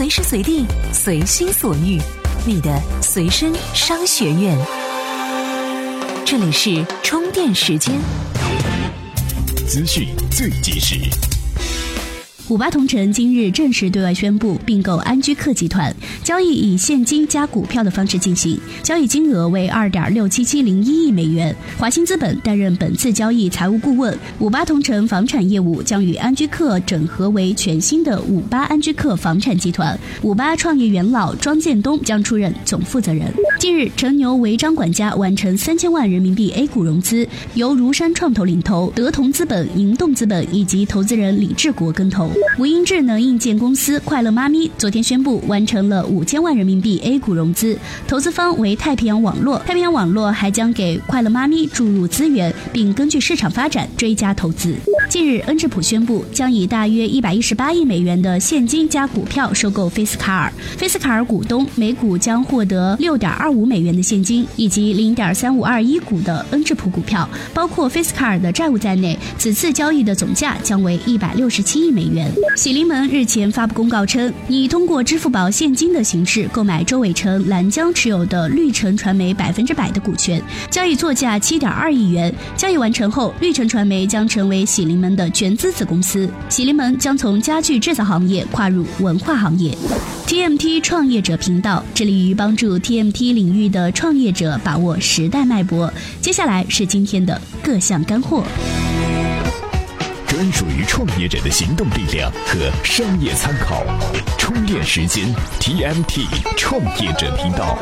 随时随地，随心所欲，你的随身商学院。这里是充电时间，资讯最及时。五八同城今日正式对外宣布并购安居客集团，交易以现金加股票的方式进行，交易金额为二点六七七零一亿美元。华兴资本担任本次交易财务顾问，五八同城房产业务将与安居客整合为全新的五八安居客房产集团。五八创业元老庄建东将出任总负责人。近日，成牛违章管家完成三千万人民币 A 股融资，由如山创投领投，德同资本、盈动资本以及投资人李志国跟投。无音智能硬件公司快乐妈咪昨天宣布完成了五千万人民币 A 股融资，投资方为太平洋网络。太平洋网络还将给快乐妈咪注入资源，并根据市场发展追加投资。近日，恩智浦宣布将以大约一百一十八亿美元的现金加股票收购菲斯卡尔。菲斯卡尔股东每股将获得六点二五美元的现金，以及零点三五二一股的恩智浦股票。包括菲斯卡尔的债务在内，此次交易的总价将为一百六十七亿美元。喜临门日前发布公告称，拟通过支付宝现金的形式购买周伟成、蓝江持有的绿城传媒百分之百的股权，交易作价七点二亿元。交易完成后，绿城传媒将成为喜临门的全资子公司，喜临门将从家具制造行业跨入文化行业。TMT 创业者频道致力于帮助 TMT 领域的创业者把握时代脉搏。接下来是今天的各项干货。专属于创业者的行动力量和商业参考，充电时间 TMT 创业者频道。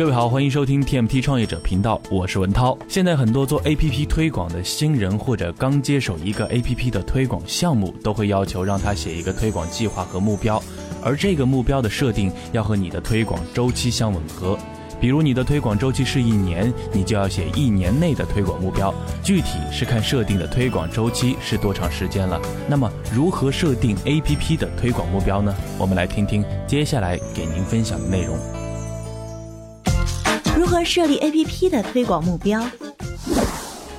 各位好，欢迎收听 TMT 创业者频道，我是文涛。现在很多做 APP 推广的新人或者刚接手一个 APP 的推广项目，都会要求让他写一个推广计划和目标，而这个目标的设定要和你的推广周期相吻合。比如你的推广周期是一年，你就要写一年内的推广目标，具体是看设定的推广周期是多长时间了。那么如何设定 APP 的推广目标呢？我们来听听接下来给您分享的内容。设立 APP 的推广目标？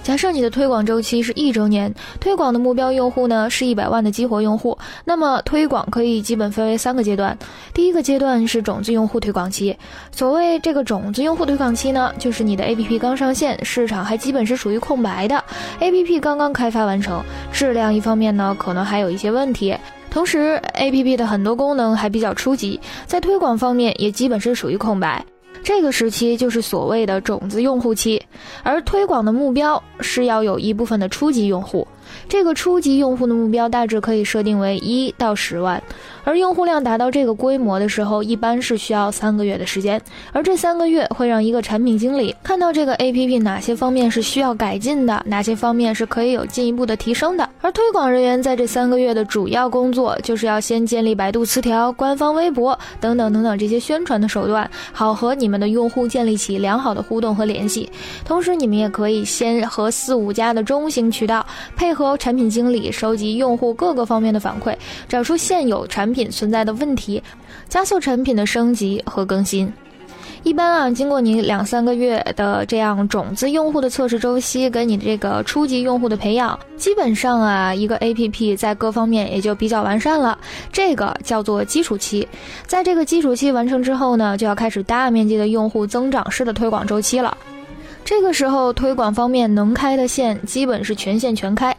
假设你的推广周期是一周年，推广的目标用户呢是一百万的激活用户，那么推广可以基本分为三个阶段。第一个阶段是种子用户推广期，所谓这个种子用户推广期呢，就是你的 APP 刚上线，市场还基本是属于空白的，APP 刚刚开发完成，质量一方面呢可能还有一些问题，同时 APP 的很多功能还比较初级，在推广方面也基本是属于空白。这个时期就是所谓的种子用户期，而推广的目标是要有一部分的初级用户。这个初级用户的目标大致可以设定为一到十万，而用户量达到这个规模的时候，一般是需要三个月的时间。而这三个月会让一个产品经理看到这个 APP 哪些方面是需要改进的，哪些方面是可以有进一步的提升的。而推广人员在这三个月的主要工作，就是要先建立百度词条、官方微博等等等等这些宣传的手段，好和你们的用户建立起良好的互动和联系。同时，你们也可以先和四五家的中型渠道配合。和产品经理收集用户各个方面的反馈，找出现有产品存在的问题，加速产品的升级和更新。一般啊，经过你两三个月的这样种子用户的测试周期，跟你这个初级用户的培养，基本上啊，一个 APP 在各方面也就比较完善了。这个叫做基础期。在这个基础期完成之后呢，就要开始大面积的用户增长式的推广周期了。这个时候，推广方面能开的线基本是全线全开，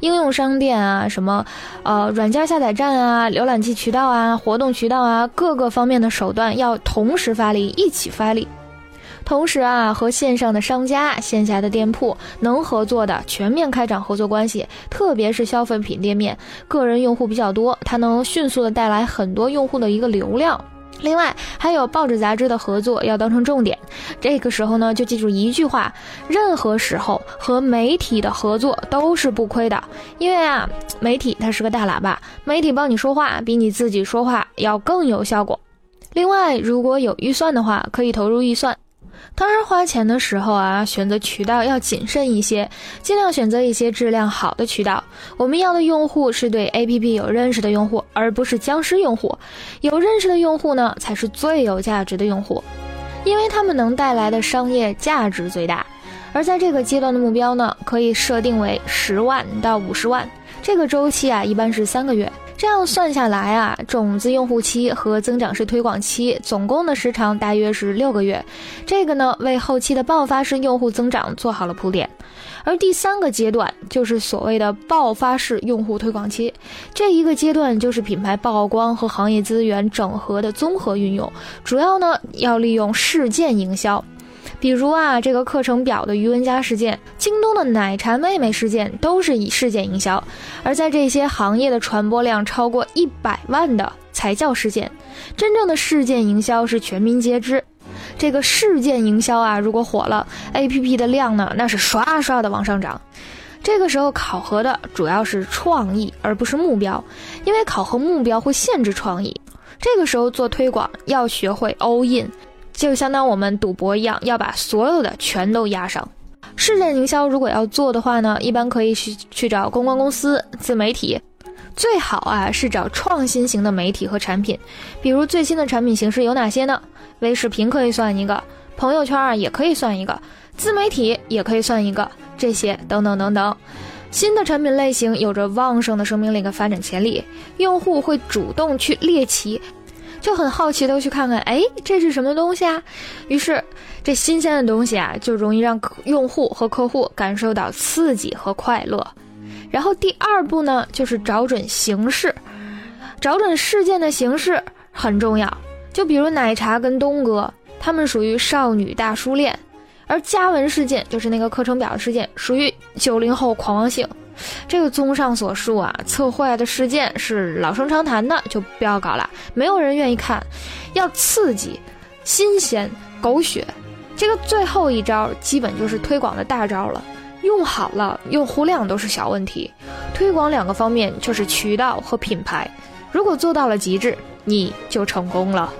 应用商店啊，什么，呃，软件下载站啊，浏览器渠道啊，活动渠道啊，各个方面的手段要同时发力，一起发力。同时啊，和线上的商家、线下的店铺能合作的全面开展合作关系，特别是消费品店面，个人用户比较多，它能迅速的带来很多用户的一个流量。另外还有报纸杂志的合作要当成重点，这个时候呢就记住一句话：任何时候和媒体的合作都是不亏的，因为啊，媒体它是个大喇叭，媒体帮你说话比你自己说话要更有效果。另外，如果有预算的话，可以投入预算。当然，花钱的时候啊，选择渠道要谨慎一些，尽量选择一些质量好的渠道。我们要的用户是对 APP 有认识的用户，而不是僵尸用户。有认识的用户呢，才是最有价值的用户，因为他们能带来的商业价值最大。而在这个阶段的目标呢，可以设定为十万到五十万，这个周期啊，一般是三个月。这样算下来啊，种子用户期和增长式推广期总共的时长大约是六个月，这个呢为后期的爆发式用户增长做好了铺垫。而第三个阶段就是所谓的爆发式用户推广期，这一个阶段就是品牌曝光和行业资源整合的综合运用，主要呢要利用事件营销。比如啊，这个课程表的余文佳事件，京东的奶茶妹妹事件，都是以事件营销。而在这些行业的传播量超过一百万的才叫事件，真正的事件营销是全民皆知。这个事件营销啊，如果火了，APP 的量呢，那是刷刷的往上涨。这个时候考核的主要是创意，而不是目标，因为考核目标会限制创意。这个时候做推广要学会 all in。就相当我们赌博一样，要把所有的全都压上。事件营销如果要做的话呢，一般可以去去找公关公司、自媒体，最好啊是找创新型的媒体和产品。比如最新的产品形式有哪些呢？微视频可以算一个，朋友圈啊也可以算一个，自媒体也可以算一个，这些等等等等。新的产品类型有着旺盛的生命力和发展潜力，用户会主动去猎奇。就很好奇的去看看，哎，这是什么东西啊？于是，这新鲜的东西啊，就容易让用户和客户感受到刺激和快乐。然后第二步呢，就是找准形式，找准事件的形式很重要。就比如奶茶跟东哥，他们属于少女大叔恋，而嘉文事件就是那个课程表事件，属于九零后狂妄性。这个综上所述啊，测坏的事件是老生常谈的，就不要搞了，没有人愿意看。要刺激、新鲜、狗血，这个最后一招基本就是推广的大招了。用好了，用户量都是小问题。推广两个方面就是渠道和品牌，如果做到了极致，你就成功了。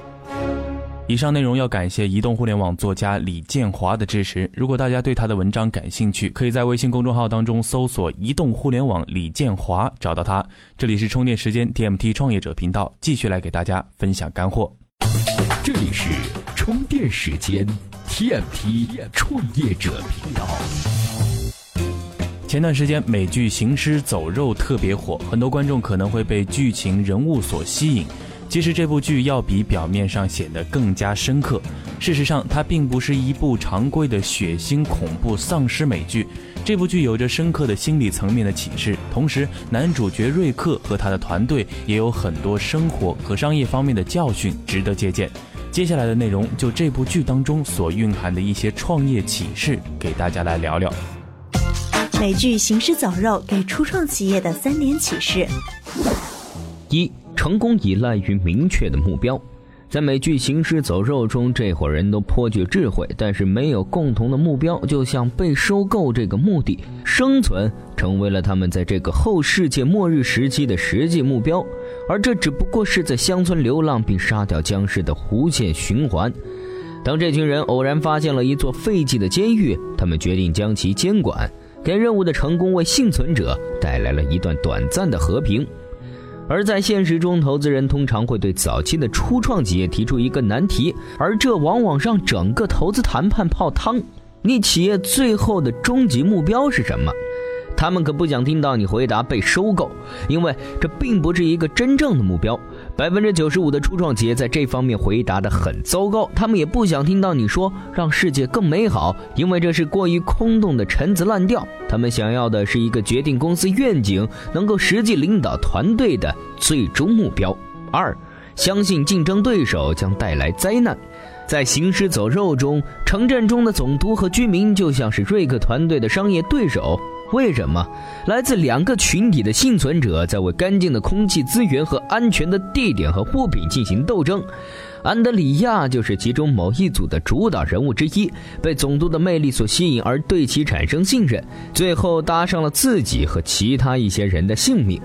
以上内容要感谢移动互联网作家李建华的支持。如果大家对他的文章感兴趣，可以在微信公众号当中搜索“移动互联网李建华”找到他。这里是充电时间 TMT 创业者频道，继续来给大家分享干货。这里是充电时间 TMT 创业者频道。前段时间美剧《行尸走肉》特别火，很多观众可能会被剧情人物所吸引。其实这部剧要比表面上显得更加深刻。事实上，它并不是一部常规的血腥恐怖丧尸美剧。这部剧有着深刻的心理层面的启示，同时男主角瑞克和他的团队也有很多生活和商业方面的教训值得借鉴。接下来的内容就这部剧当中所蕴含的一些创业启示，给大家来聊聊。美剧《行尸走肉》给初创企业的三点启示：一。成功依赖于明确的目标。在美剧《行尸走肉》中，这伙人都颇具智慧，但是没有共同的目标，就像被收购这个目的，生存成为了他们在这个后世界末日时期的实际目标。而这只不过是在乡村流浪并杀掉僵尸的无限循环。当这群人偶然发现了一座废弃的监狱，他们决定将其监管。该任务的成功为幸存者带来了一段短暂的和平。而在现实中，投资人通常会对早期的初创企业提出一个难题，而这往往让整个投资谈判泡汤。你企业最后的终极目标是什么？他们可不想听到你回答被收购，因为这并不是一个真正的目标。百分之九十五的初创企业在这方面回答的很糟糕，他们也不想听到你说让世界更美好，因为这是过于空洞的陈词滥调。他们想要的是一个决定公司愿景、能够实际领导团队的最终目标。二，相信竞争对手将带来灾难。在行尸走肉中，城镇中的总督和居民就像是瑞克团队的商业对手。为什么？来自两个群体的幸存者在为干净的空气资源和安全的地点和物品进行斗争。安德里亚就是其中某一组的主导人物之一，被总督的魅力所吸引而对其产生信任，最后搭上了自己和其他一些人的性命。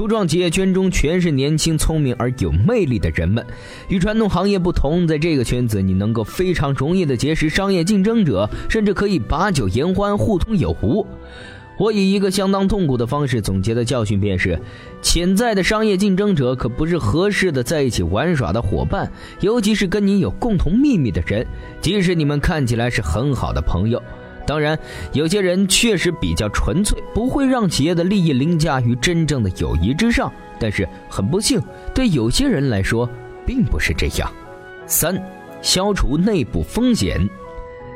初创企业圈中全是年轻、聪明而有魅力的人们。与传统行业不同，在这个圈子，你能够非常容易地结识商业竞争者，甚至可以把酒言欢、互通有无。我以一个相当痛苦的方式总结的教训便是：潜在的商业竞争者可不是合适的在一起玩耍的伙伴，尤其是跟你有共同秘密的人，即使你们看起来是很好的朋友。当然，有些人确实比较纯粹，不会让企业的利益凌驾于真正的友谊之上。但是很不幸，对有些人来说，并不是这样。三，消除内部风险。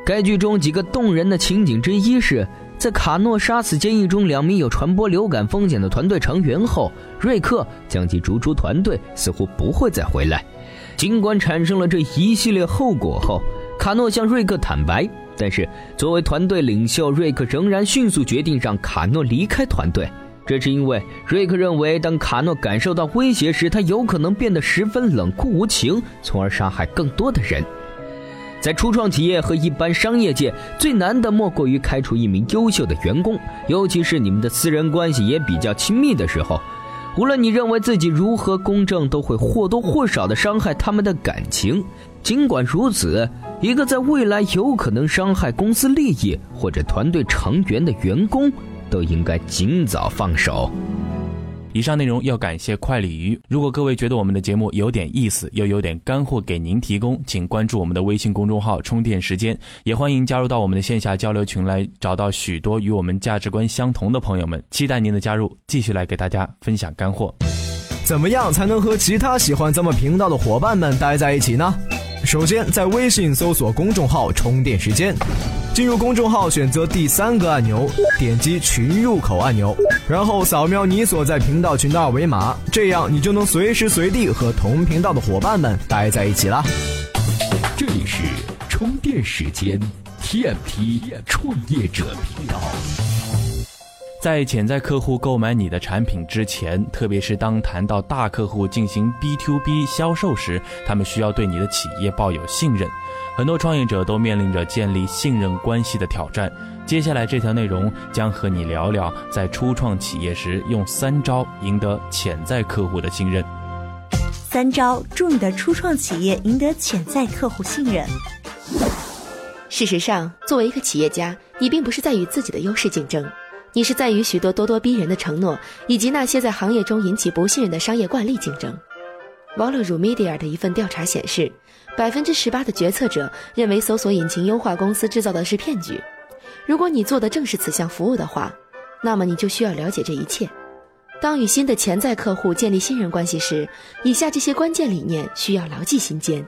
该剧中几个动人的情景之一是，在卡诺杀死监狱中两名有传播流感风险的团队成员后，瑞克将其逐出团队，似乎不会再回来。尽管产生了这一系列后果后，卡诺向瑞克坦白，但是作为团队领袖，瑞克仍然迅速决定让卡诺离开团队。这是因为瑞克认为，当卡诺感受到威胁时，他有可能变得十分冷酷无情，从而杀害更多的人。在初创企业和一般商业界，最难的莫过于开除一名优秀的员工，尤其是你们的私人关系也比较亲密的时候。无论你认为自己如何公正，都会或多或少的伤害他们的感情。尽管如此，一个在未来有可能伤害公司利益或者团队成员的员工。都应该尽早放手。以上内容要感谢快鲤鱼。如果各位觉得我们的节目有点意思，又有点干货给您提供，请关注我们的微信公众号“充电时间”，也欢迎加入到我们的线下交流群来，找到许多与我们价值观相同的朋友们。期待您的加入，继续来给大家分享干货。怎么样才能和其他喜欢咱们频道的伙伴们待在一起呢？首先，在微信搜索公众号“充电时间”。进入公众号，选择第三个按钮，点击群入口按钮，然后扫描你所在频道群的二维码，这样你就能随时随地和同频道的伙伴们待在一起啦。这里是充电时间 TMT 创业者频道。在潜在客户购买你的产品之前，特别是当谈到大客户进行 B to B 销售时，他们需要对你的企业抱有信任。很多创业者都面临着建立信任关系的挑战。接下来这条内容将和你聊聊，在初创企业时用三招赢得潜在客户的信任。三招助你的初创企业赢得潜在客户信任。事实上，作为一个企业家，你并不是在与自己的优势竞争，你是在与许多咄咄逼人的承诺以及那些在行业中引起不信任的商业惯例竞争。w a l l e r u Media 的一份调查显示。百分之十八的决策者认为搜索引擎优化公司制造的是骗局。如果你做的正是此项服务的话，那么你就需要了解这一切。当与新的潜在客户建立信任关系时，以下这些关键理念需要牢记心间：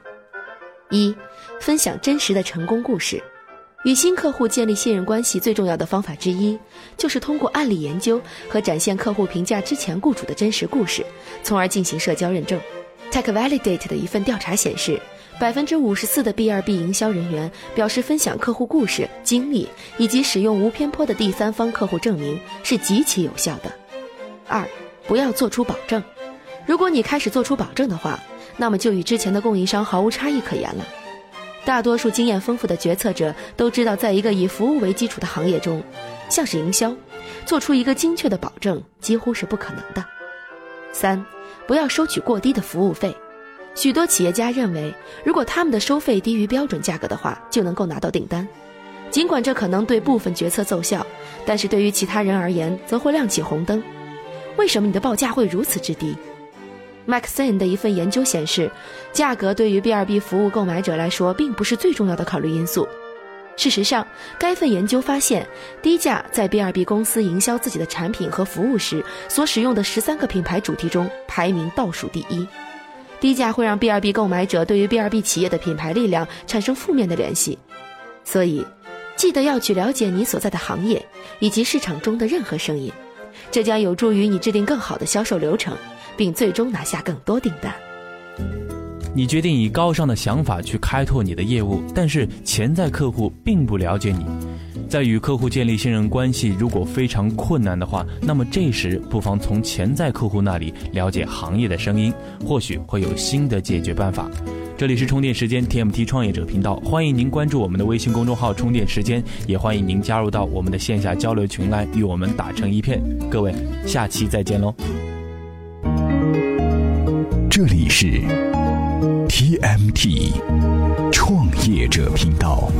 一、分享真实的成功故事。与新客户建立信任关系最重要的方法之一，就是通过案例研究和展现客户评价之前雇主的真实故事，从而进行社交认证。TechValidate 的一份调查显示。百分之五十四的 B 二 B 营销人员表示，分享客户故事、经历以及使用无偏颇的第三方客户证明是极其有效的。二，不要做出保证。如果你开始做出保证的话，那么就与之前的供应商毫无差异可言了。大多数经验丰富的决策者都知道，在一个以服务为基础的行业中，像是营销，做出一个精确的保证几乎是不可能的。三，不要收取过低的服务费。许多企业家认为，如果他们的收费低于标准价格的话，就能够拿到订单。尽管这可能对部分决策奏效，但是对于其他人而言，则会亮起红灯。为什么你的报价会如此之低？Maxine 的一份研究显示，价格对于 B2B 服务购买者来说，并不是最重要的考虑因素。事实上，该份研究发现，低价在 B2B 公司营销自己的产品和服务时所使用的十三个品牌主题中，排名倒数第一。低价会让 B 二 B 购买者对于 B 二 B 企业的品牌力量产生负面的联系，所以记得要去了解你所在的行业以及市场中的任何声音，这将有助于你制定更好的销售流程，并最终拿下更多订单。你决定以高尚的想法去开拓你的业务，但是潜在客户并不了解你。在与客户建立信任关系如果非常困难的话，那么这时不妨从潜在客户那里了解行业的声音，或许会有新的解决办法。这里是充电时间 TMT 创业者频道，欢迎您关注我们的微信公众号“充电时间”，也欢迎您加入到我们的线下交流群来与我们打成一片。各位，下期再见喽！这里是 TMT 创业者频道。